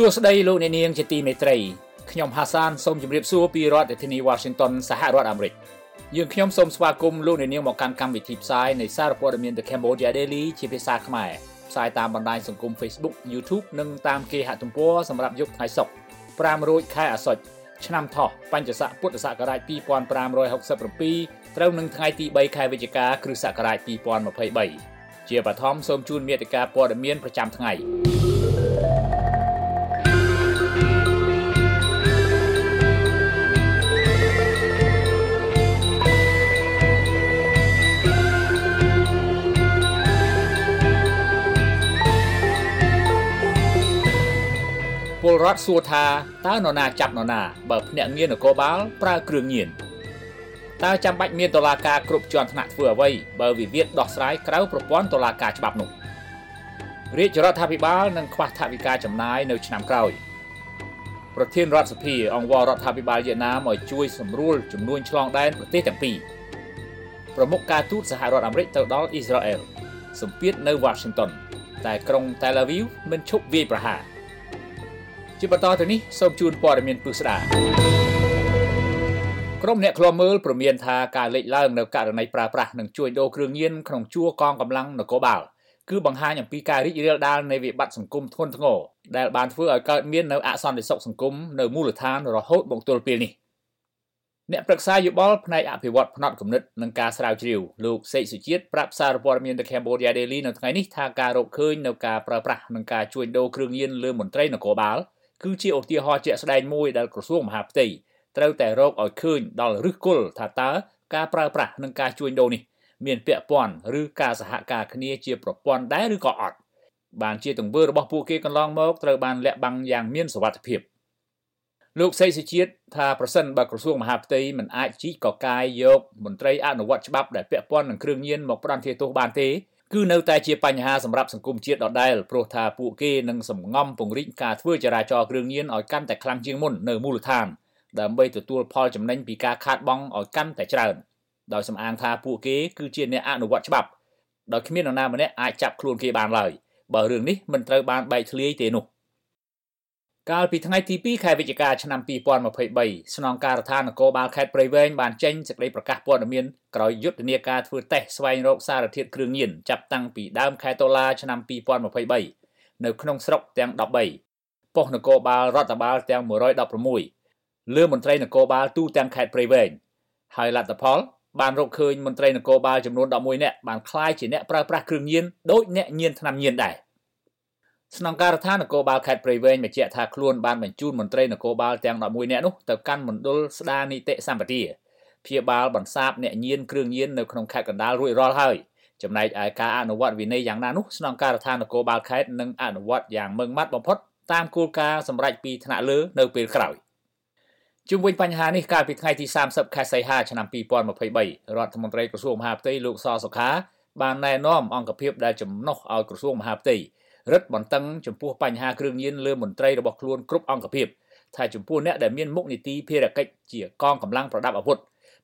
សួស្តីលោកអ្នកនាងជាទីមេត្រីខ្ញុំហាសានសូមជម្រាបសួរពីរដ្ឋធានី Washington សហរដ្ឋអាមេរិកយើងខ្ញុំសូមស្វាគមន៍លោកអ្នកនាងមកកាន់កម្មវិធីផ្សាយនៃសារព័ត៌មាន The Cambodia Daily ជាភាសាខ្មែរផ្សាយតាមបណ្ដាញសង្គម Facebook YouTube និងតាមគេហទំព័រសម្រាប់យប់ថ្ងៃសុក្រ5រោចខែអាសត់ឆ្នាំថោះបញ្ញស័កពុទ្ធសករាជ2567ត្រូវនឹងថ្ងៃទី3ខែវិច្ឆិកាគ្រិស្តសករាជ2023ជាបឋមសូមជូនមេតិការព័ត៌មានប្រចាំថ្ងៃ រដ្ឋសួរថាតើនរណាចាប់នរណាបើភ្នាក់ងារនគរបាលប្រើគ្រឿងញៀនតើចាំបាច់មានតុលាការគ្រប់ជាន់ថ្នាក់ធ្វើអ្វីបើវិវាទដោះស្រាយក្រៅប្រព័ន្ធតុលាការច្បាប់នោះរាជរដ្ឋាភិបាលនឹងខ្វះថវិកាចំណាយនៅឆ្នាំក្រោយប្រធានរដ្ឋសភាអង្គវររដ្ឋាភិបាលវៀតណាមឲ្យជួយសម្រួលចំនួនឆ្លងដែនប្រទេសទាំងពីរប្រមុខការទូតសហរដ្ឋអាមេរិកទៅដល់អ៊ីស្រាអែលសម្ពាធនៅ Washington តែក្រុង Tel Aviv មិនឈប់វាយប្រហារ ជាបន្តទៅនេះសូមជូនព័ត៌មានពិស្ដាក្រុមអ្នកឃ្លាំមើលព្រមានថាការលេចឡើងនៅករណីប្រើប្រាស់និងជួញដូរគ្រឿងញៀនក្នុងជួរកងកម្លាំងនគរបាលគឺបង្ហាញអំពីការរីករាលដាលនៃវិបត្តិសង្គមធ្ងន់ធ្ងរដែលបានធ្វើឲ្យកើតមាននៅអសន្តិសុខសង្គមនៅមូលដ្ឋានរហូតមកទល់ពេលនេះអ្នកប្រឹក្សាយោបល់ផ្នែកអភិវឌ្ឍផ្នត់គំនិតនិងការស្រាវជ្រាវលោកសេកសុជាតិប្រាប់សារព័ត៌មាន The Cambodia Daily នៅថ្ងៃនេះថាការរកឃើញនៅការប្រើប្រាស់និងការជួញដូរគ្រឿងញៀនលើមន្ត្រីនគរបាល គឺជាឧទាហរណ៍ជាក់ស្ដែងមួយដែលក្រសួងមហាផ្ទៃត្រូវតែរកឲ្យឃើញដល់ឫសគល់ថាតើការប្រើប្រាស់និងការជួញដូរនេះមានពាក់ព័ន្ធឬការសហការគ្នាជាប្រព័ន្ធដែរឬក៏អត់បានជាទង្វើរបស់ពួកគេកន្លងមកត្រូវបានលាក់បាំងយ៉ាងមានសុវត្ថិភាពលោកសីសុជាតិថាប្រសិនបើក្រសួងមហាផ្ទៃមិនអាចជីកកកាយយកមន្ត្រីអនុវត្តច្បាប់ដែលពាក់ព័ន្ធនឹងគ្រឿងញៀនមកផ្ដន្ទាទោសបានទេ គឺនៅតែជាបញ្ហាសម្រាប់សង្គមជាតិដដែលព្រោះថាពួកគេនឹងសំងំពង្រីកការធ្វើចរាចរណ៍គ្រឿងញៀនឲ្យកាន់តែខ្លាំងជាងមុននៅមូលដ្ឋានដើម្បីទទួលផលចំណេញពីការខាតបង់ឲ្យកាន់តែច្រើនដោយសំអាងថាពួកគេគឺជាអ្នកអនុវត្តច្បាប់ដោយគ្មាននរណាម្នាក់អាចចាប់ខ្លួនគេបានឡើយបើរឿងនេះមិនត្រូវបានបែកធ្លាយទេនោះ កាលពីថ្ងៃទី2ខែវិច្ឆិកាឆ្នាំ2023ស្នងការដ្ឋាននគរបាលខេត្តព្រៃវែងបានចេញសេចក្តីប្រកាសព័ត៌មានក្រោយយុទ្ធនាការធ្វើតេស្តស្វែងរកសារធាតុគ្រឿងញៀនចាប់តាំងពីដើមខែតុលាឆ្នាំ2023នៅក្នុងស្រុកទាំង13ប៉ុស្តិ៍នគរបាលរដ្ឋបាលទាំង116លើមន្ត្រីនគរបាលទូទាំងខេត្តព្រៃវែងហើយលទ្ធផលបានរកឃើញមន្ត្រីនគរបាលចំនួន11នាក់បានក្លាយជាអ្នកប្រើប្រាស់គ្រឿងញៀនដោយអ្នកញៀនថ្នាំញៀនដែរ ស្នងការដ្ឋាននគរបាលខេត្តព្រៃវែងបញ្ជាក់ថាខ្លួនបានបញ្ជូនមន្ត្រីនគរបាលទាំង11នាក់នោះទៅកាន់មណ្ឌលស្ដារនីតិសម្បទាព្យាបាលបន្សាបអ្នកញៀនគ្រឿងញៀននៅក្នុងខេត្តកណ្ដាលរួចរាល់ហើយចំណែកឯការអនុវត្តវិន័យយ៉ាងណានោះស្នងការដ្ឋាននគរបាលខេត្តនឹងអនុវត្តយ៉ាងម៉ឺងម៉ាត់បំផុតតាមគោលការណ៍សម្រេចពីថ្នាក់លើនៅពេលក្រោយជុំវិញបញ្ហានេះកាលពីថ្ងៃទី30ខែសីហាឆ្នាំ2023រដ្ឋមន្ត្រីក្រសួងមហាផ្ទៃលោកសសុខាបានណែនាំអង្គភាពដែលចំណុះឲ្យក្រសួងមហាផ្ទៃ រឹតបន្តឹងចំពោះបញ្ហាគ្រឿងញៀនលើមន្ត្រីរបស់ខ្លួនគ្រប់អង្គភាពថាចំពោះអ្នកដែលមានមុខនីតិភារកិច្ចជាកងកម្លាំងប្រដាប់អាវុធ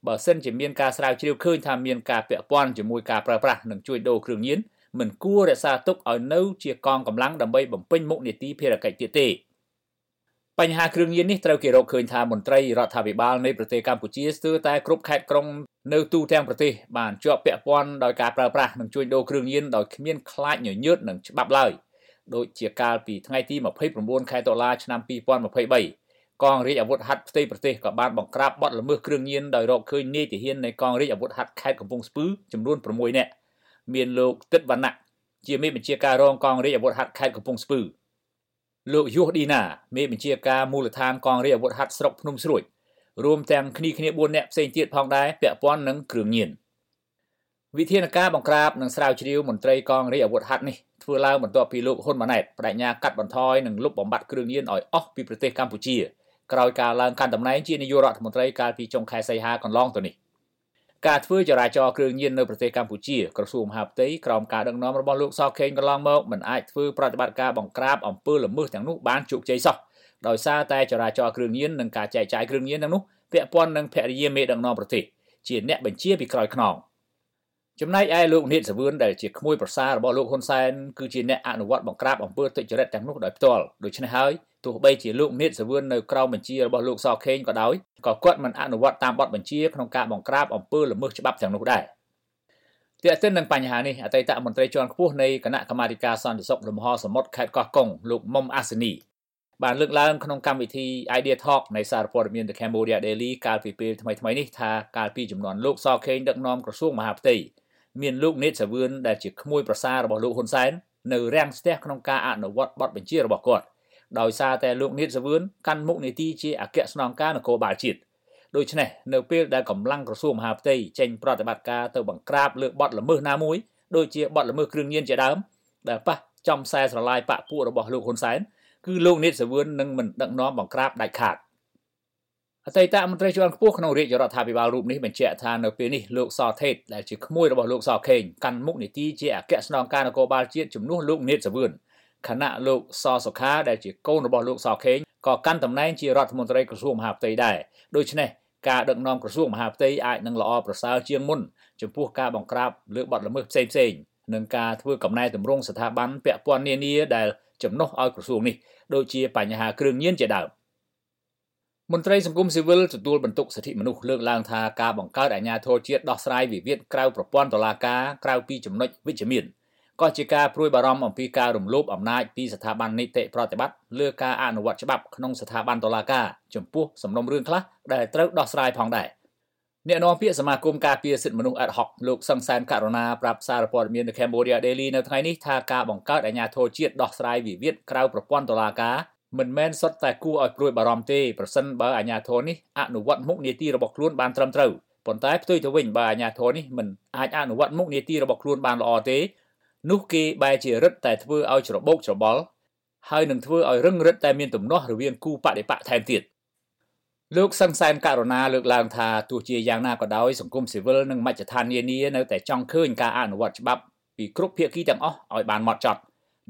បើសិនជាមានការស្រាវជ្រាវឃើញថាមានការពាក់ព័ន្ធជាមួយការប្រើប្រាស់និងជួញដូរគ្រឿងញៀនមិនគួររក្សាទុកឲ្យនៅជាកងកម្លាំងដើម្បីបំពេញមុខនីតិភារកិច្ចទៀតទេបញ្ហាគ្រឿងញៀននេះត្រូវគេរកឃើញថាមន្ត្រីរដ្ឋាភិបាលនៃប្រទេសកម្ពុជាស្ទើរតែគ្រប់ខេត្តក្រុងនៅទូទាំងប្រទេសបានជាប់ពាក់ព័ន្ធដោយការប្រើប្រាស់និងជួញដូរគ្រឿងញៀនដោយគ្មានខ្លាចញញើតនឹងច្បាប់ឡើយ ដូចជាកាលពីថ្ងៃទី29ខែតុលាឆ្នាំ2023កងរាជអាវុធហត្ថផ្ទៃប្រទេសក៏បានបង្ក្រាបបទល្មើសគ្រឿងញៀនដោយរកឃើញនាយទាហាននៃកងរាជអាវុធហត្ថខេត្តកំពង់ស្ពឺចំនួន6នាក់មានលោកទឹកវណ្ណៈជាមេបញ្ជាការរងកងរាជអាវុធហត្ថខេត្តកំពង់ស្ពឺលោកយុះឌីណាមេបញ្ជាការមូលដ្ឋានកងរាជអាវុធហត្ថស្រុកភ្នំស្រួយរួមទាំងគ្នាគ្នា4នាក់ផ្សេងទៀតផងដែរពាក់ព័ន្ធនឹងគ្រឿងញៀន វិធានការបង្ក្រាបនិងស្រាវជ្រាវមន្ត្រីកងរាជអាវុធហត្ថនេះធ្វើឡើងបន្ទាប់ពីលោកហ៊ុនម៉ាណែតបដិញ្ញាកាត់បន្ថយនិងលុបបំបាត់គ្រឿងញៀនឲ្យអស់ពីប្រទេសកម្ពុជាក្រោយការឡើងកាន់តំណែងជានាយករដ្ឋមន្ត្រីកាលពីចុងខែសីហាកន្លងទៅនេះការធ្វើចរាចរណ៍គ្រឿងញៀននៅប្រទេសកម្ពុជាក្រសួងមហាផ្ទៃក្រោមការដឹកនាំរបស់លោកសខេងកន្លងមកមិនអាចធ្វើប្រតិបត្តិការបង្ក្រាបអំពើល្មើសទាំងនោះបានជោគជ័យសោះដោយសារតែចរាចរណ៍គ្រឿងញៀននិងការចែកចាយគ្រឿងញៀនទាំងនោះពាក់ព័ន្ធនឹងភរិយាមេដឹកនាំប្រទេសជាអ្នកបញ្ជាពីក្រោយខ្នង ចំណែកឯលោកនេតសវឿនដែលជាក្មួយប្រសាររបស់លោកហ៊ុនសែនគឺជាអ្នកអនុវត្តបង្ក្រាបអំពើទុច្ចរិតទាំងនោះដោយផ្ទាល់ដូច្នេះហើយទោះបីជាលោកនេតសវឿននៅក្រោមបញ្ជារបស់លោកសខេងក៏ដោយក៏គាត់មិនអនុវត្តតាមបទបញ្ជាក្នុងការបង្ក្រាបអំពើល្មើសច្បាប់ទាំងនោះដែរទាក់ទិននឹងបញ្ហានេះអតីតមន្ត្រីជាន់ខ្ពស់នៃគណៈកម្មាធិការសន្តិសុខលំហសមុទ្រខេត្តកោះកុងលោកមុំអាសនីបានលើកឡើងក្នុងកម្មវិធី Idea Talk នៃសារព័ត៌មាន The Cambodia Daily កាលពីពេលថ្មីៗនេះថាកាលពីចំនួនលោកសខេងដឹកនាំក្រសួងមហាផ្ទៃ មានលោកនេតសាវឿនដែលជាក្មួយប្រសាររបស់លោកហ៊ុនសែននៅរាំងស្ទះក្នុងការអនុវត្តបទបញ្ជារបស់គាត់ដោយសារតែលោកនេតសាវឿនកាន់មុខនីតិជាអគ្គស្នងការនគរបាលជាតិដូច្នេះនៅពេលដែលកម្លាំងក្រសួងមហាផ្ទៃចេញប្រតិបត្តិការទៅបង្ក្រាបលើបទល្មើសណាមួយដូចជាបទល្មើសគ្រឿងញៀនជាដើមដែលប៉ះចំខ្សែស្រឡាយបកពួករបស់លោកហ៊ុនសែនគឺលោកនេតសាវឿននឹងមិនដឹកនាំបង្ក្រាបដាច់ខាត អតីតមន្ត្រីជាន់ខ្ពស់ក្នុងរាជរដ្ឋាភិបាលរូបនេះបញ្ជាក់ថានៅពេលនេះលោកសថេតដែលជាក្មួយរបស់លោកសខេងកាន់មុខនីតិជាអគ្គស្នងការនគរបាលជាតិជំនួសលោកនេតសាវឿនខណៈលោកសសុខាដែលជាកូនរបស់លោកសខេងក៏កាន់តំណែងជារដ្ឋមន្ត្រីក្រសួងមហាផ្ទៃដែរដូច្នេះការដឹកនាំក្រសួងមហាផ្ទៃអាចនឹងល្អប្រសើរជាងមុនចំពោះការបង្ក្រាបលើបទល្មើសផ្សេងៗនិងការធ្វើកំណែតម្រង់ស្ថាប័នពាក់ព័ន្ធនានាដែលចំណុះឲ្យក្រសួងនេះដូចជាបញ្ហាគ្រឿងញៀនជាដើម មន្ត្រីសង្គមស៊ីវិលទទួលបន្ទុកសិទ្ធិមនុស្សលើកឡើងថាការបង្កើតអាជ្ញាធរជាតិដោះស្រាយវិវាទក្រៅប្រព័ន្ធតុលាការក្រៅពីចំណុចវិជ្ជមានក៏ជាការព្រួយបារម្ភអំពីការរំលោភអំណាចពីស្ថាប័ននីតិប្រតិបត្តិលើការអនុវត្តច្បាប់ក្នុងស្ថាប័នតុលាការចំពោះសំណុំរឿងខ្លះដែលត្រូវដោះស្រាយផងដែរអ្នកនាំពាក្យសមាគមការពារសិទ្ធិមនុស្ស ad hoc លោកសង្សានករណាប្រាប់សារព័ត៌មាន The Cambodia Daily នៅថ្ងៃនេះថាការបង្កើតអាជ្ញាធរជាតិដោះស្រាយវិវាទក្រៅប្រព័ន្ធតុលាការ មិនមែនសុទ្ធតែគួរឲ្យព្រួយបារម្ភទេប្រសិនបើអាជ្ញាធរនេះអនុវត្តមុខនីតិរបស់ខ្លួនបានត្រឹមត្រូវប៉ុន្តែផ្ទុយទៅវិញបើអាជ្ញាធរនេះមិនអាចអនុវត្តមុខនីតិរបស់ខ្លួនបានល្អទេនោះគេបែរជារឹតតែធ្វើឲ្យច្របូកច្របល់ហើយនឹងធ្វើឲ្យរឹងរិតតែមានទំនាស់រវាងគូបដិបកថែមទៀតលោកសង្សានករណាលើកឡើងថាទោះជាយ៉ាងណាក៏ដោយសង្គមស៊ីវិលនិងមជ្ឈដ្ឋាននានានៅតែចង់ឃើញការអនុវត្តច្បាប់ពីគ្រប់ភាគីទាំងអស់ឲ្យបានម៉ត់ចត់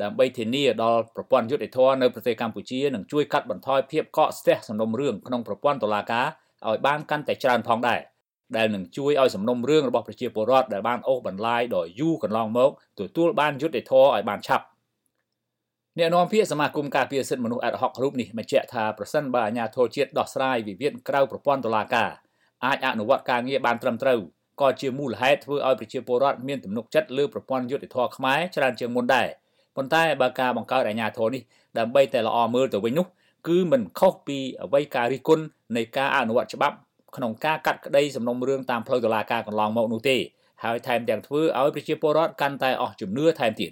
ដើម្បីធានាដល់ប្រព័ន្ធយុតិធធនៅប្រទេសកម្ពុជានឹងជួយកាត់បន្ថយភាពកកស្ទះសំណុំរឿងក្នុងប្រព័ន្ធតុលាការឲ្យបានកាន់តែច្រើនផងដែរដែលនឹងជួយឲ្យសំណុំរឿងរបស់ប្រជាពលរដ្ឋដែលបានអូសបន្លាយដល់យូរកន្លងមកទទួលបានយុត្តិធម៌ឲ្យបានឆាប់អ្នកនាំពាក្យសមាគមការពារសិទ្ធិមនុស្សអត់ហុករូបនេះបញ្ជាក់ថាប្រសិនបើអាជ្ញាធរជាតិដោះស្រាយវិវាទក្រៅប្រព័ន្ធតុលាការអាចអនុវត្តការងារបានត្រឹមត្រូវក៏ជាមូលហេតុធ្វើឲ្យប្រជាពលរដ្ឋមានទំនុកចិត្តលើប្រព័ន្ធយុត្តិធម៌ខ្មែរច្រើនជាងមុនដែរ ប៉ុន្តែបើការបង្កើតអាជ្ញាធរនេះដើម្បីតែល្អមើលទៅវិញនោះគឺមិនខុសពីអ្វីការរិះគន់នៃការអនុវត្តច្បាប់ក្នុងការកាត់ក្តីសំណុំរឿងតាមផ្លូវតុលាការកន្លងមកនោះទេហើយថែមទាំងធ្វើឲ្យប្រជាពលរដ្ឋកាន់តែអស់ជំនឿថែមទៀត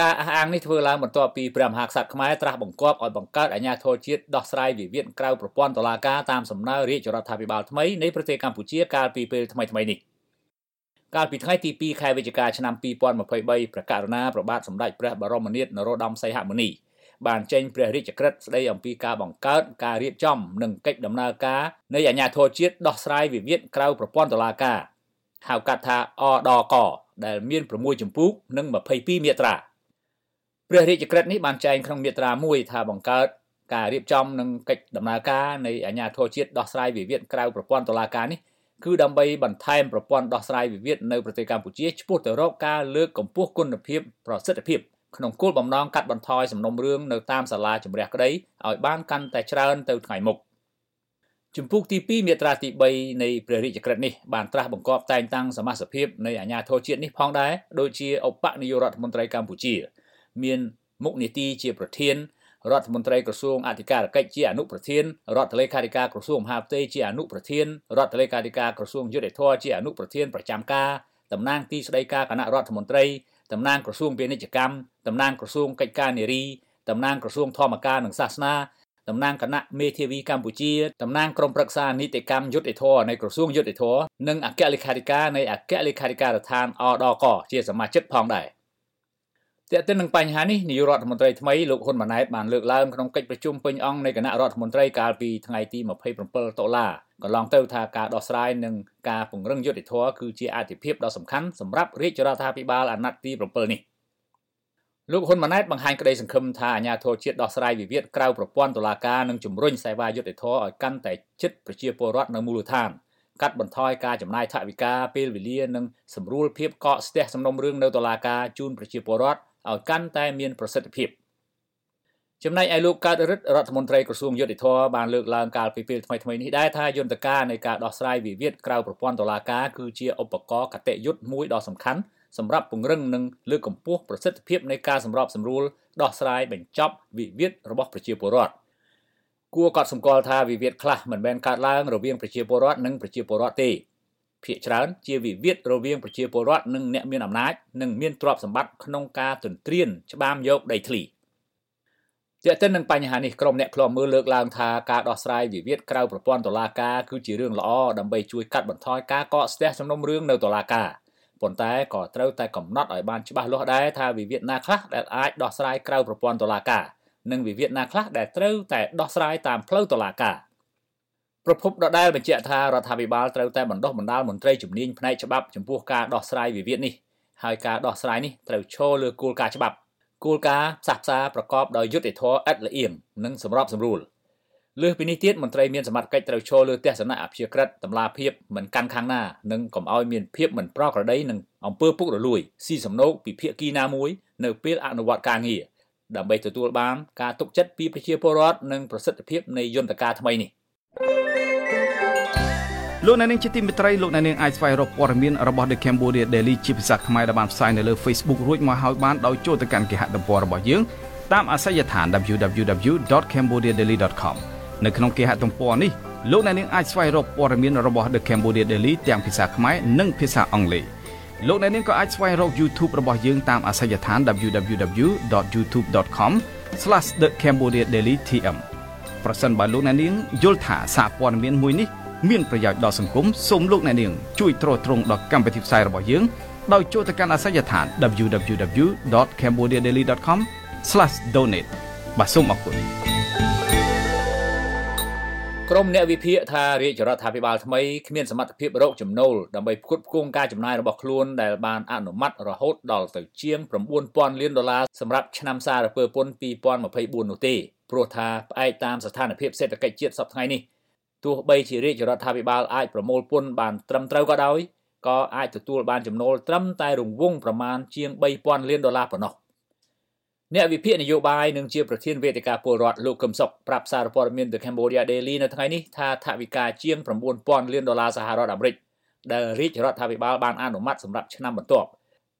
ការអះអាងនេះធ្វើឡើងបន្ទាប់ពីព្រះមហាក្សត្រខ្មែរត្រាស់បង្គាប់ឲ្យបង្កើតអាជ្ញាធរជាតិដោះស្រាយវិវាទក្រៅប្រព័ន្ធតុលាការតាមសំណើរាជរដ្ឋាភិបាលថ្មីនៃប្រទេសកម្ពុជាកាលពីពេលថ្មីៗនេះ កាលពីថ្ងៃទី2ខែវិច្ឆិកាឆ្នាំ2023ព្រះករុណាប្របាទសម្ដេចព្រះបរមនាថនរោត្តមសីហមុនីបានចេញព្រះរាជក្រឹត្យស្ដីអំពីការបង្កើតការរៀបចំនិងកិច្ចដំណើរការនៃអាជ្ញាធរជាតិដោះស្រាយវិវាទក្រៅប្រព័ន្ធតុលាការហៅកាត់ថាអដកដែលមាន6ចម្ពោះនិង22មាត្រាព្រះរាជក្រឹត្យនេះបានចែងក្នុងមាត្រា1ថាបង្កើតការរៀបចំនិងកិច្ចដំណើរការនៃអាជ្ញាធរជាតិដោះស្រាយវិវាទក្រៅប្រព័ន្ធតុលាការនេះ គឺដើម្បីបន្ថែមប្រព័ន្ធដោះស្រាយវិវាទនៅប្រទេសកម្ពុជាឆ្ពោះទៅរកការលើកកម្ពស់គុណភាពប្រសិទ្ធភាពក្នុងគោលបំណងកាត់បន្ថយសំណុំរឿងនៅតាមសាលាជំរះក្តីឲ្យបានកាន់តែច្រើនទៅថ្ងៃមុខជំពូកទី2មាត្រាទី3នៃព្រះរាជក្រឹត្យនេះបានត្រាស់បង្គាប់តែងតាំងសមាជិកនៃអាជ្ញាធរជាតិនេះផងដែរដូចជាឧបនាយករដ្ឋមន្ត្រីកម្ពុជា មានមុខនីតិជាប្រធាន រដ្ឋមន្ត្រីក្រសួងអធិការកិច្ចជាអនុប្រធានរដ្ឋលេខាធិការក្រសួងមហាផ្ទៃជាអនុប្រធានរដ្ឋលេខាធិការក្រសួងយុតិធធជាអនុប្រធានប្រចាំការតំណាងទីស្តីការគណៈរដ្ឋមន្ត្រីតំណាងក្រសួងពាណិជ្ជកម្មតំណាងក្រសួងកិច្ចការនារីតំណាងក្រសួងធម្មការនិងសាសនាតំណាងគណៈមេធាវីកម្ពុជាតំណាងក្រុមប្រឹក្សានីតិកម្មយុតិធធនៃក្រសួងយុតិធធនិងអគ្គលេខាធិការនៃអគ្គលេខាធិការដ្ឋានអដកជាសមាជិកផងដែរ ទាក់ទិននឹងបញ្ហានេះនាយករដ្ឋមន្ត្រីថ្មីលោកហ៊ុនម៉ាណែតបានលើកឡើងក្នុងកិច្ចប្រជុំពេញអង្គនៃគណៈរដ្ឋមន្ត្រីកាលពីថ្ងៃទី27តុលាកន្លងទៅថាការដោះស្រាយនិងការពង្រឹងយុត្តិធម៌គឺជាអាទិភាពដ៏សំខាន់សម្រាប់រាជរដ្ឋាភិបាលអាណត្តិទី7នេះលោកហ៊ុនម៉ាណែតបង្ហាញក្តីសង្ឃឹមថាអាញាធរជាតិដោះស្រាយវិវាទក្រៅប្រព័ន្ធតុលាការនឹងជំរុញសេវាយុត្តិធម៌ឲ្យកាន់តែជិតប្រជាពលរដ្ឋនៅមូលដ្ឋានកាត់បន្ថយការចំណាយថវិកាពេលវេលានិងសម្រួលភាពកកស្ទះសំណុំរឿងនៅតុលាការជូនប្រជាពលរដ្ឋ ឲ្យកាន់តែមានប្រសិទ្ធភាពចំណែកឯលោកកើតរិទ្ធរដ្ឋមន្ត្រីក្រសួងយុតិធម៌បានលើកឡើងកាលពីពេលថ្មីៗនេះដែរថាយន្តការនៃការដោះស្រាយវិវាទក្រៅប្រព័ន្ធតុលាការគឺជាឧបករណ៍កតេយុទ្ធមួយដ៏សំខាន់សម្រាប់ពង្រឹងនិងលើកកម្ពស់ប្រសិទ្ធភាពនៃការសម្របសម្រួលដោះស្រាយបញ្ចប់វិវាទរបស់ប្រជាពលរដ្ឋគួរកត់សម្គាល់ថាវិវាទខ្លះមិនមែនកើតឡើងរវាងប្រជាពលរដ្ឋនិងប្រជាពលរដ្ឋទេ ភាគច្រើនជាវិវាទរវាងប្រជាពលរដ្ឋនិងអ្នកមានអំណាចនិងមានទ្រព្យសម្បត្តិក្នុងការទន្ទ្រានច្បាមយកដីធ្លីជាក់ទៅនឹងបញ្ហានេះក្រុមអ្នកឃ្លាំមើលលើកឡើងថាការដោះស្រាយវិវាទក្រៅប្រព័ន្ធតុលាការគឺជារឿងល្អដើម្បីជួយកាត់បន្ថយការកកស្ទះសំណុំរឿងនៅតុលាការប៉ុន្តែក៏ត្រូវតែកំណត់ឲ្យបានច្បាស់លាស់ដែរថាវិវាទណាខ្លះដែលអាចដោះស្រាយក្រៅប្រព័ន្ធតុលាការនិងវិវាទណាខ្លះដែលត្រូវតែដោះស្រាយតាមផ្លូវតុលាការ ប្រពន្ធដដែលបញ្ជាក់ថារដ្ឋាភិបាលត្រូវតែបណ្ដុះបណ្ដាលមន្ត្រីជំនាញផ្នែកច្បាប់ចំពោះការដោះស្រាយវិវាទនេះហើយការដោះស្រាយនេះត្រូវឈរលើគោលការណ៍ច្បាប់គោលការណ៍ផ្សះផ្សាប្រកបដោយយុត្តិធម៌ឥតល្អៀងនិងសម្របសម្រួលលើសពីនេះទៀតមន្ត្រីមានសមត្ថកិច្ចត្រូវឈរលើទស្សនៈអព្យាក្រឹតតម្លាភាពមិនកាន់ខាងណានិងកុំឲ្យមានភាពមិនប្រក្រតីនឹងអំពើពុករលួយស៊ីសំណូកពីភាគីណាមួយនៅពេលអនុវត្តការងារដើម្បីទទួលបានការទុកចិត្តពីប្រជាពលរដ្ឋនិងប្រសិទ្ធភាពនៃយន្តការថ្មីនេះ លោកអ្នកនាងជាទីមេត្រីលោកអ្នកនាងអាចស្វែងរកព័ត៌មានរបស់ The Cambodia Daily ជាភាសាខ្មែរដែលបានផ្សាយនៅលើ Facebook រួចមកហើយបានដោយចូលទៅកាន់គេហទំព័ររបស់យើងតាមអាសយដ្ឋាន www.cambodiadaily.com នៅក្នុងគេហទំព័រនេះលោកអ្នកនាងអាចស្វែងរកព័ត៌មានរបស់ The Cambodia Daily ទាំងភាសាខ្មែរនិងភាសាអង់គ្លេសលោកអ្នកនាងក៏អាចស្វែងរក YouTube របស់យើងតាមអាសយដ្ឋាន www.youtube.com/thecambodiadailytm ប្រសិនបើលោកអ្នកនាងយល់ថាសារព័ត៌មានមួយនេះ មានប្រយោជន៍ដល់សង្គមសូមលោកអ្នកនាងជួយទ្រទ្រង់ដល់កម្មវិធីផ្សាយរបស់យើងដោយចូលទៅកាន់អាសយដ្ឋាន www.cambodiadaily.com/donate បាទសូមអរគុណក្រុមអ្នកវិភាគថារាជរដ្ឋាភិបាលថ្មីគ្មានសមត្ថភាពរកចំណូលដើម្បីផ្គត់ផ្គង់ការចំណាយរបស់ខ្លួនដែលបានអនុម័តរហូតដល់ទៅជាង9000លានដុល្លារសម្រាប់ឆ្នាំសារពើពន្ធ2024នោះទេព្រោះថាផ្អែកតាមស្ថានភាពសេដ្ឋកិច្ចជាតិសប្តាហ៍នេះ ទោះបីជារាជរដ្ឋាភិបាលអាចប្រមូលពន្ធបានត្រឹមត្រូវក៏ដោយក៏អាចទទួលបានចំណូលត្រឹមតែរង្វង់ប្រមាណជាង3000លានដុល្លារប៉ុណ្ណោះអ្នកវិភាគនយោបាយនិងជាប្រធានវេទិកាពលរដ្ឋលោកកឹមសុខប្រាប់សារព័ត៌មាន The Cambodia Daily នៅថ្ងៃនេះថាថវិកាជាង9000លានដុល្លារសហរដ្ឋអាមេរិកដែលរាជរដ្ឋាភិបាលបានអនុម័តសម្រាប់ឆ្នាំបន្ទាប់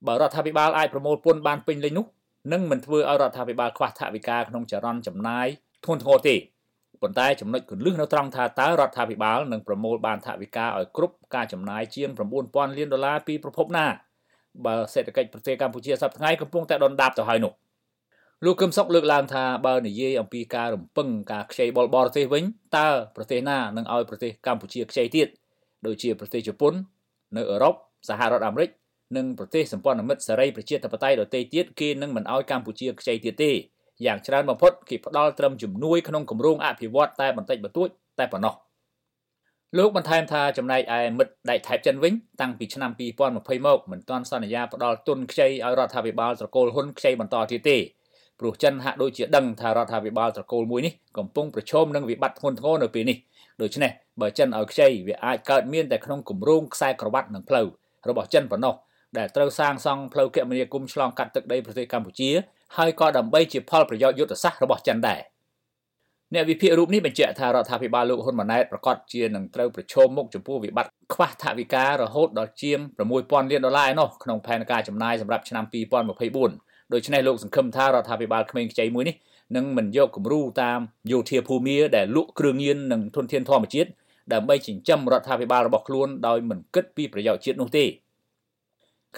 បើរដ្ឋាភិបាលអាចប្រមូលពន្ធបានពេញលេញនោះនឹងមិនធ្វើឲ្យរដ្ឋាភិបាលខ្វះថវិកាក្នុងចរន្តចំណាយធ្ងន់ធ្ងរទេ ប៉ុន្តែចំណុចគន្លឹះនៅត្រង់ថាតើរដ្ឋាភិបាលនឹងប្រមូលបានថវិកាឲ្យគ្រប់ការចំណាយជាង9000លានដុល្លារពីប្រភពណាបើសេដ្ឋកិច្ចប្រទេសកម្ពុជាសប្តាហ៍ថ្ងៃកំពុងតែដុនដាបទៅហើយនោះលោកកឹមសុខលើកឡើងថាបើនិយាយអំពីការរំពឹងការខ្ចីបុលបរទេសវិញតើប្រទេសណានឹងឲ្យប្រទេសកម្ពុជាខ្ចីទៀតដូចជាប្រទេសជប៉ុននៅអឺរ៉ុបសហរដ្ឋអាមេរិកនិងប្រទេសសម្ព័ន្ធមិត្តសេរីប្រជាធិបតេយ្យដទៃទៀតគេនឹងមិនឲ្យកម្ពុជាខ្ចីទៀតទេ យ៉ាងច្រើនបំផុតគេផ្ដល់ត្រឹមជំនួយក្នុងគម្រោងអភិវឌ្ឍតែបន្តិចបន្តួចតែប៉ុណ្ណោះលោកបន្ថែមថាចំណែកឯមិត្តដៃថៃចិនវិញតាំងពីឆ្នាំ2020មកមិនទាន់សន្យាផ្ដល់ទុនខ្ចីឲ្យរដ្ឋាភិបាលត្រកូលហ៊ុនខ្ចីបន្តទៀតទេព្រោះចិនហាក់ដូចជាដឹងថារដ្ឋាភិបាលត្រកូលមួយនេះកំពុងប្រឈមនឹងវិបត្តិធ្ងន់ធ្ងរនៅពេលនេះដូច្នេះបើចិនឲ្យខ្ចីវាអាចកើតមានតែក្នុងគម្រោងខ្សែក្រវ៉ាត់និងផ្លូវរបស់ចិនប៉ុណ្ណោះដែលត្រូវសាងសង់ផ្លូវគមនាគមន៍ឆ្លងកាត់ទឹកដីប្រទេសកម្ពុជា ហើយក៏ដើម្បីជាផលប្រយោជន៍យុទ្ធសាស្ត្ររបស់ចិនដែរអ្នកវិភាគរូបនេះបញ្ជាក់ថារដ្ឋាភិបាលលោកហ៊ុនម៉ាណែតប្រកាសជានឹងត្រូវប្រឈមមុខចំពោះវិបត្តិខ្វះថវិការហូតដល់ជាង6000លានដុល្លារឯណោះក្នុងផែនការចំណាយសម្រាប់ឆ្នាំ2024ដូច្នេះលោកសង្ឃឹមថារដ្ឋាភិបាលក្មេងខ្ចីមួយនេះនឹងមិនយកគំរូតាមយោធាភូមិដែលលក់គ្រឿងញៀននិងធនធានធម្មជាតិដើម្បីចិញ្ចឹមរដ្ឋាភិបាលរបស់ខ្លួនដោយមិនគិតពីប្រយោជន៍ជាតិនោះទេ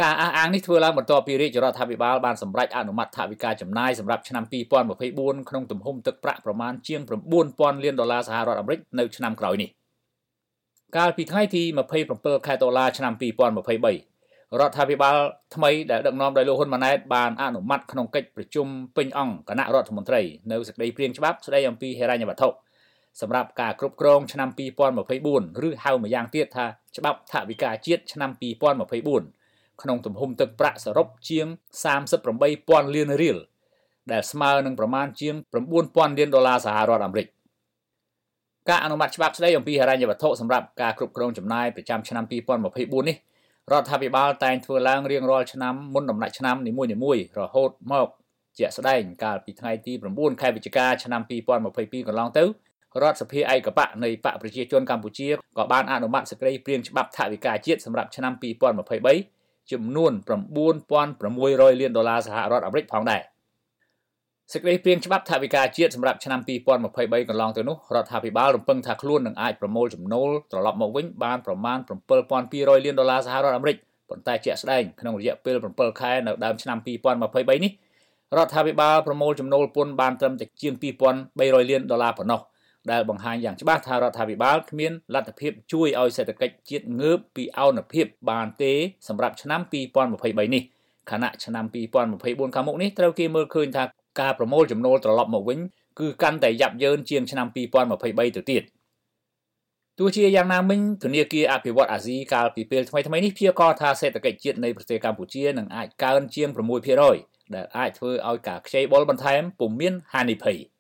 ការអះអាងនេះធ្វើឡើងបន្ទាប់ពីរាជរដ្ឋាភិបាលបានសម្រេចអនុម័តថវិកាចំណាយសម្រាប់ឆ្នាំ2024ក្នុងទំហំទឹកប្រាក់ប្រមាណជាង9000លានដុល្លារសហរដ្ឋអាមេរិកនៅឆ្នាំក្រោយនេះកាលពីថ្ងៃទី27ខែតុលាឆ្នាំ2023រដ្ឋាភិបាលថ្មីដែលដឹកនាំដោយលោកហ៊ុនម៉ាណែតបានអនុម័តក្នុងកិច្ចប្រជុំពេញអង្គគណៈរដ្ឋមន្ត្រីនៅសេចក្តីព្រាងច្បាប់ស្តីអំពីហិរញ្ញវត្ថុសម្រាប់ការគ្រប់គ្រងឆ្នាំ2024ឬហៅម្យ៉ាងទៀតថាច្បាប់ថវិកាជាតិឆ្នាំ2024 ក្នុងទំហំទឹកប្រាក់សរុបជាង38,000លានរៀលដែលស្មើនឹងប្រមាណជាង9,000លានដុល្លារសហរដ្ឋអាមេរិកការអនុម័តច្បាប់ស្តីអំពីហិរញ្ញវត្ថុសម្រាប់ការគ្រប់គ្រងចំណាយប្រចាំឆ្នាំ2024នេះរដ្ឋាភិបាលតែងធ្វើឡើងរៀងរាល់ឆ្នាំមុនដំណាច់ឆ្នាំនីមួយៗរហូតមកជាក់ស្ដែងកាលពីថ្ងៃទី9ខែវិច្ឆិកាឆ្នាំ2022កន្លងទៅរដ្ឋសភាឯកបៈនៃបកប្រជាជនកម្ពុជាក៏បានអនុម័តសេចក្តីព្រាងច្បាប់ថវិកាជាតិសម្រាប់ឆ្នាំ2023 ចំនួន9600លានដុល្លារសហរដ្ឋអាមេរិកផងដែរសេចក្តីព្រាងច្បាប់ថវិកាជាតិសម្រាប់ឆ្នាំ2023កន្លងទៅនោះរដ្ឋាភិបាលរំពឹងថាខ្លួននឹងអាចប្រមូលចំណូលត្រឡប់មកវិញបានប្រមាណ7200លានដុល្លារសហរដ្ឋអាមេរិកប៉ុន្តែជាក់ស្ដែងក្នុងរយៈពេល7ខែនៅដើមឆ្នាំ2023នេះរដ្ឋាភិបាលប្រមូលចំណូលពន្ធបានត្រឹមតែជាង2300លានដុល្លារប៉ុណ្ណោះ ដែលបង្ហាញយ៉ាងច្បាស់ថារដ្ឋាភិបាលគ្មានលទ្ធភាពជួយឲ្យសេដ្ឋកិច្ចជាតិងើបពីអនុភាពបានទេសម្រាប់ឆ្នាំ2023នេះខណៈឆ្នាំ2024ខាងមុខនេះត្រូវគេមើលឃើញថាការប្រមូលចំណូលត្រឡប់មកវិញគឺកាន់តែយ៉ាប់យ៉ឺនជាងឆ្នាំ2023ទៅទៀតទោះជាយ៉ាងណាមិញធនាគារអភិវឌ្ឍអាស៊ីកាលពីពេលថ្មីៗនេះព្យាករណ៍ថាសេដ្ឋកិច្ចជាតិនៃប្រទេសកម្ពុជានឹងអាចកើនជាង6%ដែលអាចធ្វើឲ្យការខ្ចីបុលបន្ថែមពុំមានហានិភ័យ។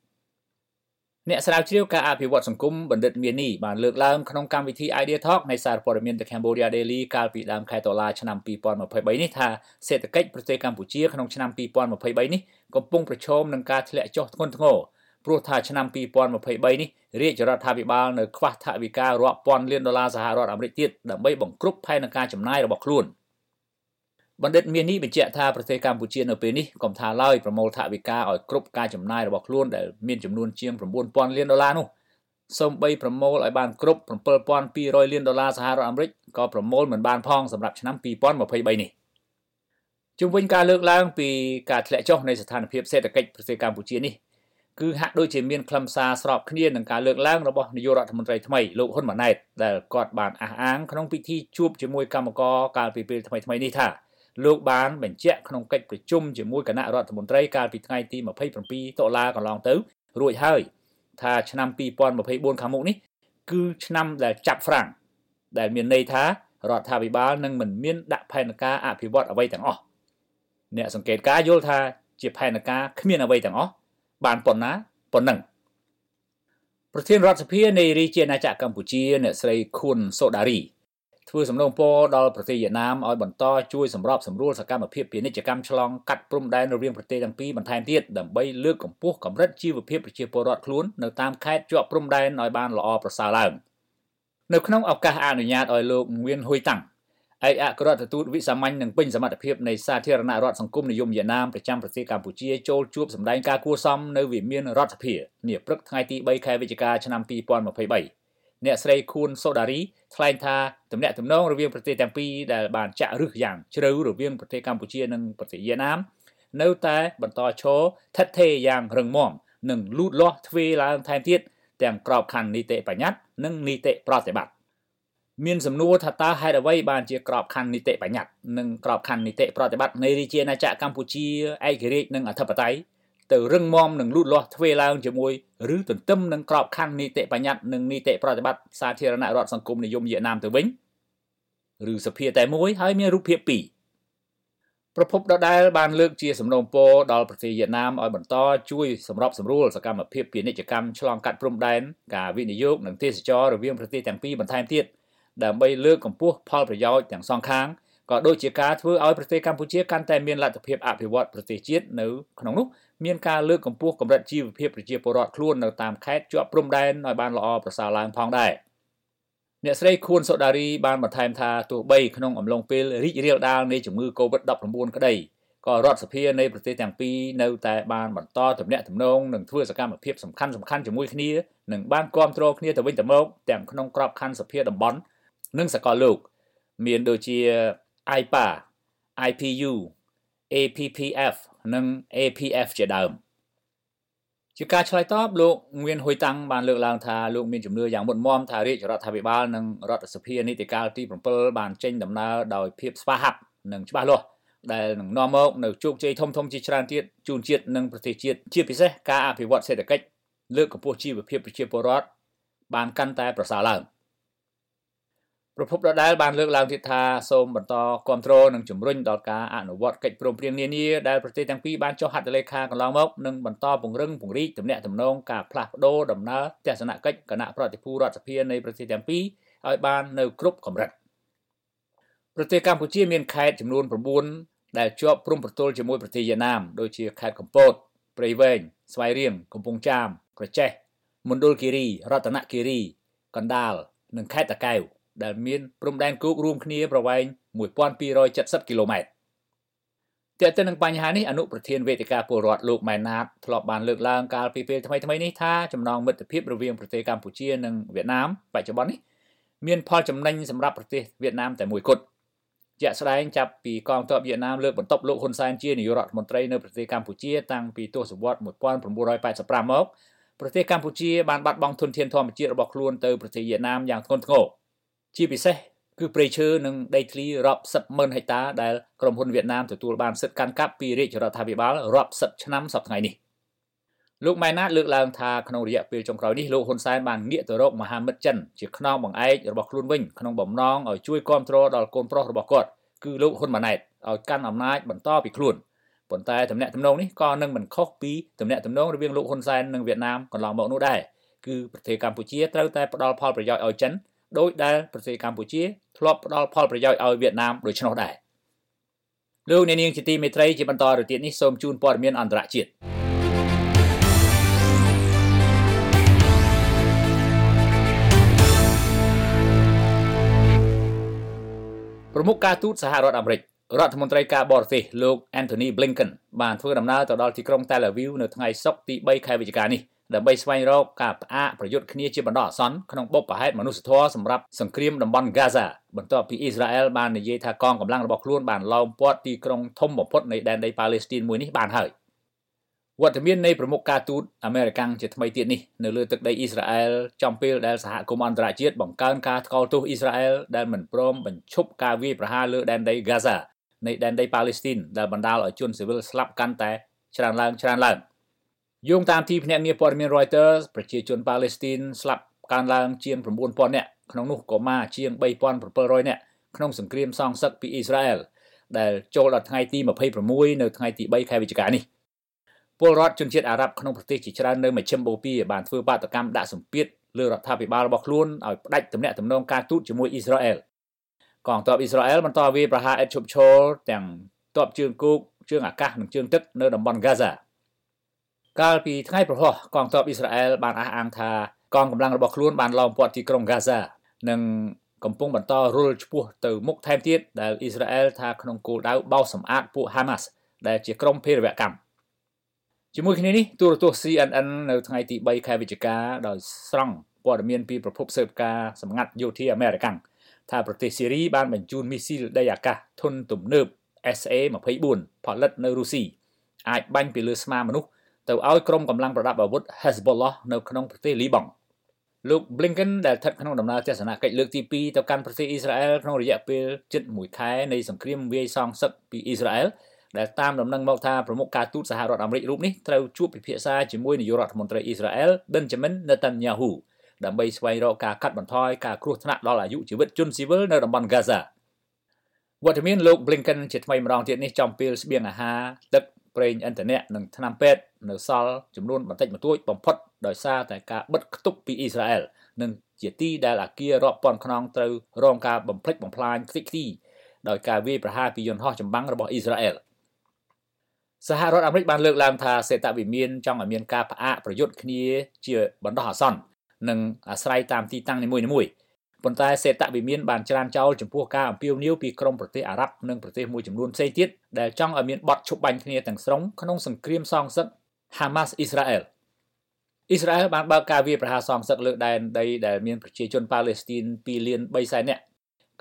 អ្នកស្រាវជ្រាវការអភិវឌ្ឍសង្គមបណ្ឌិតមាននីបានលើកឡើងក្នុងកម្មវិធី Idea Talk នៃសារព័ត៌មាន The Cambodia Daily កាលពីដើមខែតុលាឆ្នាំ2023នេះថាសេដ្ឋកិច្ចប្រទេសកម្ពុជាក្នុងឆ្នាំ2023នេះកំពុងប្រឈមនឹងការធ្លាក់ចុះធ្ងន់ធ្ងរព្រោះថាឆ្នាំ2023នេះរាជរដ្ឋាភិបាលនៅខ្វះថវិការាប់ពាន់លានដុល្លារសហរដ្ឋអាមេរិកទៀតដើម្បីបង្គ្រប់ផែនការចំណាយរបស់ខ្លួន។ បណ្ឌិតមាននេះបញ្ជាក់ថាប្រទេសកម្ពុជានៅពេលនេះកំថាឡើយប្រមូលថវិកាឲ្យគ្រប់ការចំណាយរបស់ខ្លួនដែលមានចំនួនជាង9000លានដុល្លារនោះសូម្បីប្រមូលឲ្យបានគ្រប់7200លានដុល្លារសហរដ្ឋអាមេរិកក៏ប្រមូលមិនបានផងសម្រាប់ឆ្នាំ2023នេះជុំវិញការលើកឡើងពីការធ្លាក់ចុះនៃស្ថានភាពសេដ្ឋកិច្ចប្រទេសកម្ពុជានេះគឺហាក់ដូចជាមានខ្លឹមសារស្របគ្នានឹងការលើកឡើងរបស់នាយករដ្ឋមន្ត្រីថ្មីលោកហ៊ុនម៉ាណែតដែលគាត់បានអះអាងក្នុងពិធីជួបជាមួយកម្មករកាលពីពេលថ្មីៗនេះថា លោកបានបញ្ជាក់ក្នុងកិច្ចប្រជុំជាមួយគណៈរដ្ឋមន្ត្រីកាលពីថ្ងៃទី27តុលាកន្លងទៅរួចហើយថាឆ្នាំ2024ខាងមុខនេះគឺឆ្នាំដែលចាប់ហ្វ្រាំងដែលមានន័យថារដ្ឋាភិបាលនឹងមិនមានដាក់ផែនការអភិវឌ្ឍអ្វីទាំងអស់អ្នកសង្កេតការយល់ថាជាផែនការគ្មានអ្វីទាំងអស់បានប៉ុណ្ណាប៉ុណ្ណឹងប្រធានរដ្ឋសភានៃរាជាណាចក្រកម្ពុជាអ្នកស្រីខួនសូដារី ធ្វើសំណូមពរដល់ប្រទេសវៀតណាមឲ្យបន្តជួយសម្របសម្រួលសកម្មភាពពាណិជ្ជកម្មឆ្លងកាត់ព្រំដែនរវាងប្រទេសទាំងពីរបន្ថែមទៀតដើម្បីលើកកម្ពស់កម្រិតជីវភាពប្រជាពលរដ្ឋខ្លួននៅតាមខេត្តជាប់ព្រំដែនឲ្យបានល្អប្រសើរឡើងនៅក្នុងឱកាសអនុញ្ញាតឲ្យលោកងៀនហ៊ុយតាំងឯកអគ្គរដ្ឋទូតវិសាមញ្ញនិងពេញសមត្ថភាពនៃសាធារណរដ្ឋសង្គមនិយមវៀតណាមប្រចាំប្រទេសកម្ពុជាចូលជួបសម្ដែងការគួសមនៅវិមានរដ្ឋសភានាព្រឹកថ្ងៃទី3ខែវិច្ឆិកាឆ្នាំ2023 អ្នកស្រីខួនសូដារីថ្លែងថាទំនាក់ទំនងរវាងប្រទេសទាំងពីរដែលបានចាក់ឫសយ៉ាងជ្រៅរវាងប្រទេសកម្ពុជានិងប្រទេសវៀតណាមនៅតែបន្តឈរថិតថេរយ៉ាងរឹងមាំនិងលូតលាស់ទ្វេឡើងថែមទៀតទាំងក្របខ័ណ្ឌនីតិបញ្ញត្តិនិងនីតិប្រតិបត្តិមានសំណួរថាតើហេតុអ្វីបានជាក្របខ័ណ្ឌនីតិបញ្ញត្តិនិងក្របខ័ណ្ឌនីតិប្រតិបត្តិនៃរាជាណាចក្រកម្ពុជាឯករាជ្យនិងអធិបតេយ្យ ទៅរឹងមាំនឹងលូតលាស់ទ្វេឡើងជាមួយឬទន្ទឹមនឹងក្របខ័ណ្ឌនីតិបញ្ញត្តិនិងនីតិប្រតិបត្តិសាធារណរដ្ឋសង្គមនិយមវៀតណាមទៅវិញឬសភាតែមួយហើយមានរូបភាពពីរប្រពន្ធដដែលបានលើកជាសំណូមពរដល់ប្រទេសវៀតណាមឲ្យបន្តជួយសម្របសម្រួលសកម្មភាពពាណិជ្ជកម្មឆ្លងកាត់ព្រំដែនការវិនិយោគនិងទេសចររវាងប្រទេសទាំងពីរបន្ថែមទៀតដើម្បីលើកកម្ពស់ផលប្រយោជន៍ទាំងសងខាង ក៏ដូចជាការធ្វើឲ្យប្រទេសកម្ពុជាកាន់តែមានលទ្ធភាពអភិវឌ្ឍប្រទេសជាតិនៅក្នុងនោះមានការលើកកម្ពស់កម្រិតជីវភាពប្រជាពលរដ្ឋខ្លួននៅតាមខេត្តជាប់ព្រំដែនឲ្យបានល្អប្រសើរឡើងផងដែរអ្នកស្រីខួនសូដារីបានបន្ថែមថាទោះបីក្នុងអំឡុងពេលរីករាលដាលនៃជំងឺ Covid-19 ក្តីក៏រដ្ឋសភានៃប្រទេសទាំងពីរនៅតែបានបន្តទំនាក់ទំនងនិងធ្វើសកម្មភាពសំខាន់សំខាន់ជាមួយគ្នានិងបានគ្រប់គ្រងគ្នាទៅវិញទៅមកទាំងក្នុងក្របខ័ណ្ឌសភាតំបន់និងសកលលោក មានដូចជា IPA IPU APPF និង APF ជាដើមជាការឆ្លើយតបលោកងៀនហ៊ុយតាំងបានលើកឡើងថាលោកមានជំនឿយ៉ាងមុតមមថារាជរដ្ឋាភិបាលនិងរដ្ឋសភានីតិកាលទី7បានចេញដំណើរដោយភាពស្វាហាប់និងច្បាស់លាស់ដែលនឹងនាំមកនៅជោគជ័យធំធំជាច្រើនទៀតជូនជាតិនិងប្រទេសជាតិជាពិសេសការអភិវឌ្ឍសេដ្ឋកិច្ចលើកកម្ពស់ជីវភាពប្រជាពលរដ្ឋបានកាន់តែប្រសើរឡើង។ ប្រពន្ធដដែលបានលើកឡើងទៀតថាសូមបន្តគ្រប់គ្រងនិងជំរុញដល់ការអនុវត្តកិច្ចព្រមព្រៀងនានាដែលប្រទេសទាំងពីរបានចុះហត្ថលេខាកន្លងមកនិងបន្តពង្រឹងពង្រីកទំនាក់ទំនងការផ្លាស់ប្ដូរដំណើរទស្សនកិច្ចគណៈប្រតិភូរដ្ឋសភានៃប្រទេសទាំងពីរឲ្យបាននៅគ្រប់កម្រិតប្រទេសកម្ពុជាមានខេត្តចំនួន9ដែលជាប់ព្រំប្រទល់ជាមួយប្រទេសវៀតណាមដូចជាខេត្តកំពតព្រៃវែងស្វាយរៀងកំពង់ចាមក្រចេះមណ្ឌលគិរីរតនគិរីកណ្ដាលនិងខេត្តតាកែវ ដែលមានព្រំដែនគោករួមគ្នាប្រវែង1270គីឡូម៉ែត្រទាក់ទិននឹងបញ្ហានេះអនុប្រធានវេទិកាពលរដ្ឋលោកម៉ែនណាតធ្លាប់បានលើកឡើងកាលពីពេលថ្មីៗនេះថាចំណងមិត្តភាពរវាងប្រទេសកម្ពុជានិងវៀតណាមបច្ចុប្បន្ននេះមានផលចំណេញសម្រាប់ប្រទេសវៀតណាមតែមួយគត់ជាក់ស្ដែងចាប់ពីកងទ័ពវៀតណាមលើកបន្ទប់លោកហ៊ុនសែនជានាយករដ្ឋមន្ត្រីនៅប្រទេសកម្ពុជាតាំងពីទសវត្សរ៍1985មកប្រទេសកម្ពុជាបានបាត់បង់ធនធានធម្មជាតិរបស់ខ្លួនទៅប្រទេសវៀតណាមយ៉ាងធ្ងន់ធ្ងរ ជាពិសេសគឺព្រៃឈើនិងដីធ្លីរាប់សិបម៉ឺនហិកតាដែលក្រុមហ៊ុនវៀតណាមទទួលបានសិទ្ធិកាន់កាប់ពីរាជរដ្ឋាភិបាលរាប់សិបឆ្នាំសប្តាហ៍នេះលោកម៉ែណាតលើកឡើងថាក្នុងរយៈពេលចុងក្រោយនេះលោកហ៊ុនសែនបានងាកទៅរកមហាមិត្តចិនជាខ្នងបង្អែករបស់ខ្លួនវិញក្នុងបំណងឲ្យជួយគ្រប់គ្រងដល់កូនប្រុសរបស់គាត់គឺលោកហ៊ុនម៉ាណែតឲ្យកាន់អំណាចបន្តពីខ្លួនប៉ុន្តែតំណែងតំណងនេះក៏នឹងមិនខុសពីតំណែងតំណងរវាងលោកហ៊ុនសែននិងវៀតណាមកន្លងមកនោះដែរគឺប្រទេសកម្ពុជាត្រូវតែផ្ដល់ផលប្រយោជន៍ឲ្យចិន ដោយដែលប្រទេសកម្ពុជាធ្លាប់ផ្ដល់ផលប្រយោជន៍ឲ្យវៀតណាមដូច្នោះដែរលោកអ្នកនាងជាទីមេត្រីជាបន្តទៅទៀតនេះសូមជូនព័ត៌មានអន្តរជាតិប្រមុខការទូតសហរដ្ឋអាមេរិករដ្ឋមន្ត្រីការបរទេសលោក Anthony Blinken បានធ្វើដំណើរទៅដល់ទីក្រុង Tel Aviv នៅថ្ងៃសុក្រទី3ខែវិច្ឆិកានេះ ដើម្បីស្វែងរកការផ្អាកប្រយុទ្ធគ្នាជាបណ្ដោះអាសន្នក្នុងបុព្វហេតុមនុស្សធម៌សម្រាប់សង្គ្រាមតំបន់ Gaza បន្ទាប់ពីអ៊ីស្រាអែលបាននិយាយថាកងកម្លាំងរបស់ខ្លួនបានឡោមព័ទ្ធទីក្រុងធំបំផុតនៃដែនដីប៉ាឡេស្ទីនមួយនេះបានហើយវត្តមាននៃប្រមុខការទូតអាមេរិកជាថ្មីទៀតនេះនៅលើទឹកដីអ៊ីស្រាអែលចំពេលដែលសហគមន៍អន្តរជាតិបង្កើនការថ្កោលទោសអ៊ីស្រាអែលដែលមិនព្រមបញ្ឈប់ការវាយប្រហារលើដែនដី Gaza នៃដែនដីប៉ាឡេស្ទីនដែលបណ្ដាលឲ្យជនស៊ីវិលស្លាប់កាន់តែច្រើនឡើងច្រើនឡើង។ យោងតាមទីភ្នាក់ងារព័ត៌មាន Reuters ប្រជាជនប៉ាឡេស្ទីនស្លាប់កើនឡើងជាង9000នាក់ក្នុងនោះកុមារជាង3700នាក់ក្នុងសង្គ្រាមសងសឹកពីអ៊ីស្រាអែលដែលចូលដល់ថ្ងៃទី26នៅថ្ងៃទី3ខែវិច្ឆិកានេះពលរដ្ឋជនជាតិអារ៉ាប់ក្នុងប្រទេសជាច្រើននៅមជ្ឈិមបូព៌ាបានធ្វើបាតកម្មដាក់សម្ពាធលើរដ្ឋាភិបាលរបស់ខ្លួនឲ្យផ្ដាច់ទំនាក់ទំនងការទូតជាមួយអ៊ីស្រាអែលកងទ័ពអ៊ីស្រាអែលបន្តវាយប្រហារឥតឈប់ឈរទាំងទ័ពជើងគោកជើងអាកាសនិងជើងទឹកនៅតំបន់ Gaza កាលពីថ្ងៃប្រហោះកងទ័ពអ៊ីស្រាអែលបានអះអាងថាកងកម្លាំងរបស់ខ្លួនបានឡោមព័ទ្ធទីក្រុងហ្គាហ្សានិងកំពុងបន្តរុលឆ្ពោះទៅមុខថែមទៀតដែលអ៊ីស្រាអែលថាក្នុងគោលដៅបោសសម្អាតពួកហាម៉ាស់ដែលជាក្រុមភេរវកម្មជាមួយគ្នានេះទូរទស្សន៍ CNN នៅថ្ងៃទី3ខែវិច្ឆិកាដោយស្រង់ព័ត៌មានពីប្រភពស៊ើបការសម្ងាត់យោធាអាមេរិកថាប្រទេសសេរីបានបញ្ជូនមីស៊ីលដីអាកាសធុនទំនើប SA-24 ផលិតនៅរុស្ស៊ីអាចបាញ់ពីលើស្មាមនុស្ស ទៅឲ្យក្រុមកម្លាំងប្រដាប់អាវុធ Hezbollah នៅក្នុងប្រទេសលីបង់លោក Blinken ដែលស្ថិតក្នុងដំណើរទស្សនកិច្ចលើកទី2ទៅកាន់ប្រទេសអ៊ីស្រាអែលក្នុងរយៈពេលជិត1ខែនៃសង្គ្រាមវាយសងសឹកពីអ៊ីស្រាអែលដែលតាមដំណឹងមកថាប្រមុខការទូតសហរដ្ឋអាមេរិករូបនេះត្រូវជួបពិភាក្សាជាមួយនាយករដ្ឋមន្ត្រីអ៊ីស្រាអែល Benjamin Netanyahu ដើម្បីស្វែងរកការកាត់បន្ថយការគ្រោះថ្នាក់ដល់អាយុជីវិតជនស៊ីវិលនៅតំបន់ Gaza វត្តមានលោក Blinken ជាថ្មីម្ដងទៀតនេះចំពេលស្បៀងអាហារទឹក ប្រេងឥន្ធនៈនិងថ្នាំពេទ្យនៅសល់ចំនួនបន្តិចបន្តួចបំផុតដោយសារតែការបិទគប់ពីអ៊ីស្រាអែលនិងជាទីដែលអាគាររាប់ពាន់ខ្នងត្រូវរងការបំផ្លិចបំផ្លាញខ្ទេចខ្ទីដោយការវាយប្រហារពីយន្តហោះចម្បាំងរបស់អ៊ីស្រាអែលសហរដ្ឋអាមេរិកបានលើកឡើងថាសេតវិមានចង់ឲ្យមានការផ្អាកប្រយុទ្ធគ្នាជាបណ្ដោះអាសន្ននិងអាស្រ័យតាមទីតាំងនីមួយៗ ប៉ុន្តែសេតវិមានបានច្រានចោលចំពោះការអំពាវនាវពីក្រមប្រទេសអារ៉ាប់និងប្រទេសមួយចំនួនផ្សេងទៀតដែលចង់ឲ្យមានបទឈប់បាញ់គ្នាទាំងស្រុងក្នុងសង្គ្រាមសងសឹក Hamas អ៊ីស្រាអែលអ៊ីស្រាអែលបានបើកការវាយប្រហារសងសឹកលើដែនដីដែលមានប្រជាជនប៉ាឡេស្ទីន2លាន3សែននាក់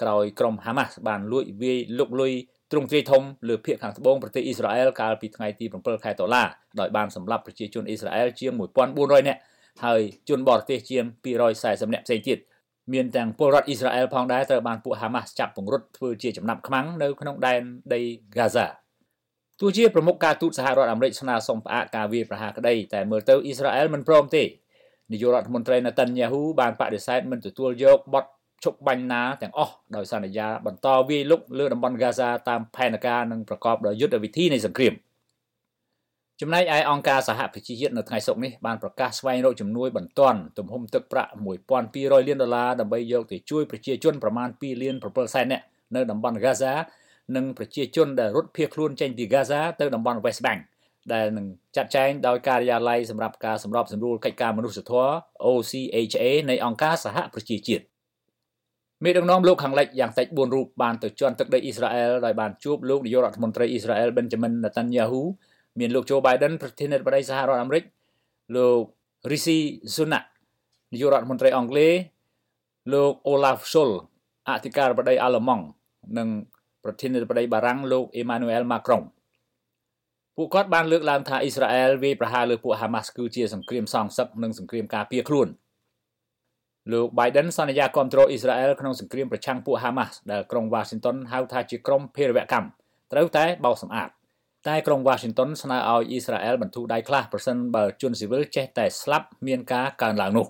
ក្រោយក្រុម Hamas បានលួចវាយលុកលុយទ្រង់ទ្រាយធំលើភៀកខាងត្បូងប្រទេសអ៊ីស្រាអែលកាលពីថ្ងៃទី7ខែតុលាដោយបានសម្លាប់ប្រជាជនអ៊ីស្រាអែលជាង1400នាក់ហើយជនបរទេសជាង240នាក់ផ្សេងទៀត មានទាំងពលរដ្ឋអ៊ីស្រាអែលផងដែរត្រូវបានពួកហាម៉ាស់ចាប់ពង្រត់ធ្វើជាចំណាប់ខ្មាំងនៅក្នុងដែនដីហ្គាហ្សាទោះជាប្រមុខការទូតសហរដ្ឋអាមេរិកស្នើសុំផ្អាកការវាយប្រហារក្តីតែមើលទៅអ៊ីស្រាអែលមិនព្រមទេនាយករដ្ឋមន្ត្រីណាតាន់យ៉ាហ៊ូបានបដិសេធមិនទទួលយកបទឈប់បាញ់ណាទាំងអស់ដោយសន្យាបន្តវាយលុកលើតំបន់ហ្គាហ្សាតាមផែនការនិងប្រកបដោយយុទ្ធវិធីនៃសង្គ្រាម។ ចំណែកឯអង្គការសហប្រជាជាតិនៅថ្ងៃសុក្រនេះបានប្រកាសស្វែងរកជំនួយបន្ទាន់ទំហំទឹកប្រាក់1200លានដុល្លារដើម្បីយកទៅជួយប្រជាជនប្រមាណ2លាន7សែននាក់នៅតំបន់ហ្គាហ្សានិងប្រជាជនដែលរត់ភៀសខ្លួនចេញពី Gaza ទៅតំបន់ West Bank ដែលនឹងចាត់ចែងដោយការិយាល័យសម្រាប់ការសម្របសម្រួលកិច្ចការមនុស្សធម៌ OCHA នៃអង្គការសហប្រជាជាតិមេដឹកនាំលោកខាងលិចយ៉ាងតិច4រូបបានទៅជន់ទឹកដីអ៊ីស្រាអែលដោយបានជួបលោកនាយករដ្ឋមន្ត្រីអ៊ីស្រាអែល Benjamin Netanyahu មានលោក Joe Biden ប្រធានាធិបតីសហរដ្ឋអាមេរិកលោក Rishi Sunak នាយករដ្ឋមន្ត្រីអង់គ្លេសលោក Olaf Scholz អធិការបតីអាល្លឺម៉ង់និងប្រធានាធិបតីបារាំងលោក Emmanuel Macron ពួកគាត់បានលើកឡើងថាអ៊ីស្រាអែលវាយប្រហារលើពួកហាម៉ាស់គឺជាសង្គ្រាមសងសឹកនិងសង្គ្រាមការពារខ្លួនលោក Biden សន្យាគ្រប់គ្រងអ៊ីស្រាអែលក្នុងសង្គ្រាមប្រឆាំងពួកហាម៉ាស់ដែលក្រុង Washington ហៅថាជាក្រុមភេរវកម្មត្រូវតែបោសសម្អាត តែក្រុង Washington ស្នើឲ្យអ៊ីស្រាអែលបន្ធូរដៃខ្លះប្រសិនបើជនស៊ីវិលចេះតែស្លាប់មានការកើនឡើងនោះ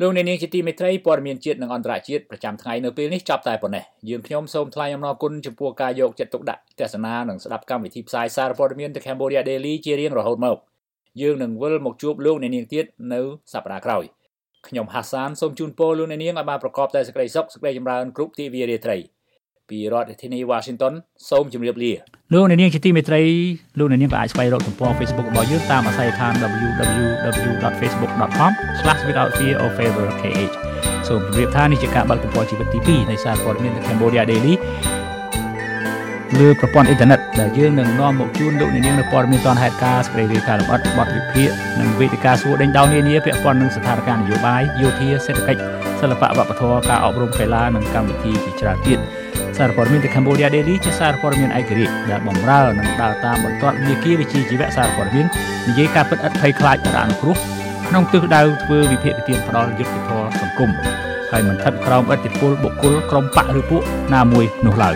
លោកអ្នកនាងជាទីមេត្រីព័ត៌មានជាតិនិងអន្តរជាតិប្រចាំថ្ងៃនៅពេលនេះចប់តែប៉ុណ្ណេះយើងខ្ញុំសូមថ្លែងអំណរគុណចំពោះការយកចិត្តទុកដាក់ទស្សនានិងស្ដាប់កម្មវិធីផ្សាយសារព័ត៌មាន The Cambodia Daily ជារៀងរហូតមកយើងនឹងវិលមកជួបលោកអ្នកនាងទៀតនៅសប្តាហ៍ក្រោយខ្ញុំហាសានសូមជូនពរលោកអ្នកនាងឲ្យបានប្រកបតែសេចក្តីសុខសេចក្តីចម្រើនគ្រប់ទិវារាត្រី ពីរដ្ឋធានី Washington សូមជម្រាបលាលោកអ្នកនាងជាទីមេត្រីលោកអ្នកនាងក៏អាចស្វែងរកទំព័រ Facebook របស់យើងតាមអាស័យដ្ឋាន www.facebook.com/withoutfearorfavorkh សូមជម្រាបថានេះជាការបើកទំព័រជីវិតទី2នៃសារព័ត៌មាន The Cambodia Daily លើប្រព័ន្ធអ៊ីនធឺណិតដែលយើងនឹងនាំមកជូនលោកអ្នកនាងនៅព័ត៌មានទាន់ហេតុការណ៍ស្ដីរាយការណ៍លម្អិតបទវិភាគនិងវេទិកាសួរដេញដោលនានាពាក់ព័ន្ធនឹងស្ថានភាពនយោបាយយោធាសេដ្ឋកិច្ចសិល្បៈវប្បធម៌ការអប់រំកីឡានិងកម្មវិធីជាច្រើនទៀត សារព័ត៌មាន The Cambodia Daily ជាសារព័ត៌មានឯករាជ្យដែលបម្រើនិងដើរតាមបន្ទាត់វិជាវិជាជីវៈសារព័ត៌មាននិយាយការពិតឥតភ័យខ្លាចរអានុគ្រោះក្នុងទិសដៅធ្វើវិភាគទានផ្ដាល់យុត្តិធម៌សង្គមហើយមិនស្ថិតក្រោមឥទ្ធិពលបុគ្គលក្រុមបកឬពួកណាមួយនោះឡើយ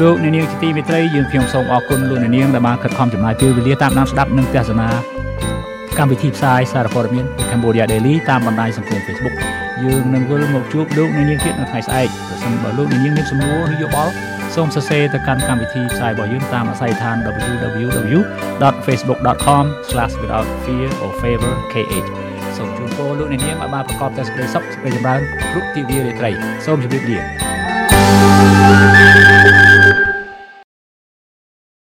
លោកអ្នកនាងជាទីមេត្រីយើងខ្ញុំសូមអរគុណលោកអ្នកនាងដែលបានខិតខំចំណាយពេលវេលាតាមដានស្ដាប់និងទស្សនាកម្មវិធីផ្សាយសារព័ត៌មាន Cambodia Daily តាមបណ្ដាញសង្គម Facebook យើងនឹងវិលមកជួបលោកអ្នកនាងទៀតនៅថ្ងៃស្អែកប្រសិនបើលោកអ្នកនាងមានសំណួរឬយោបល់សូមសរសេរទៅកាន់កម្មវិធីផ្សាយរបស់យើងតាមអាស័យដ្ឋាន www.facebook.com/withoutfearorfavorkh សូមជូនពរលោកអ្នកនាងឲ្យបានប្រកបតែសេចក្តីសុខសេចក្តីចម្រើនគ្រប់ទិវារាត្រីសូមជម្រាបលា thank you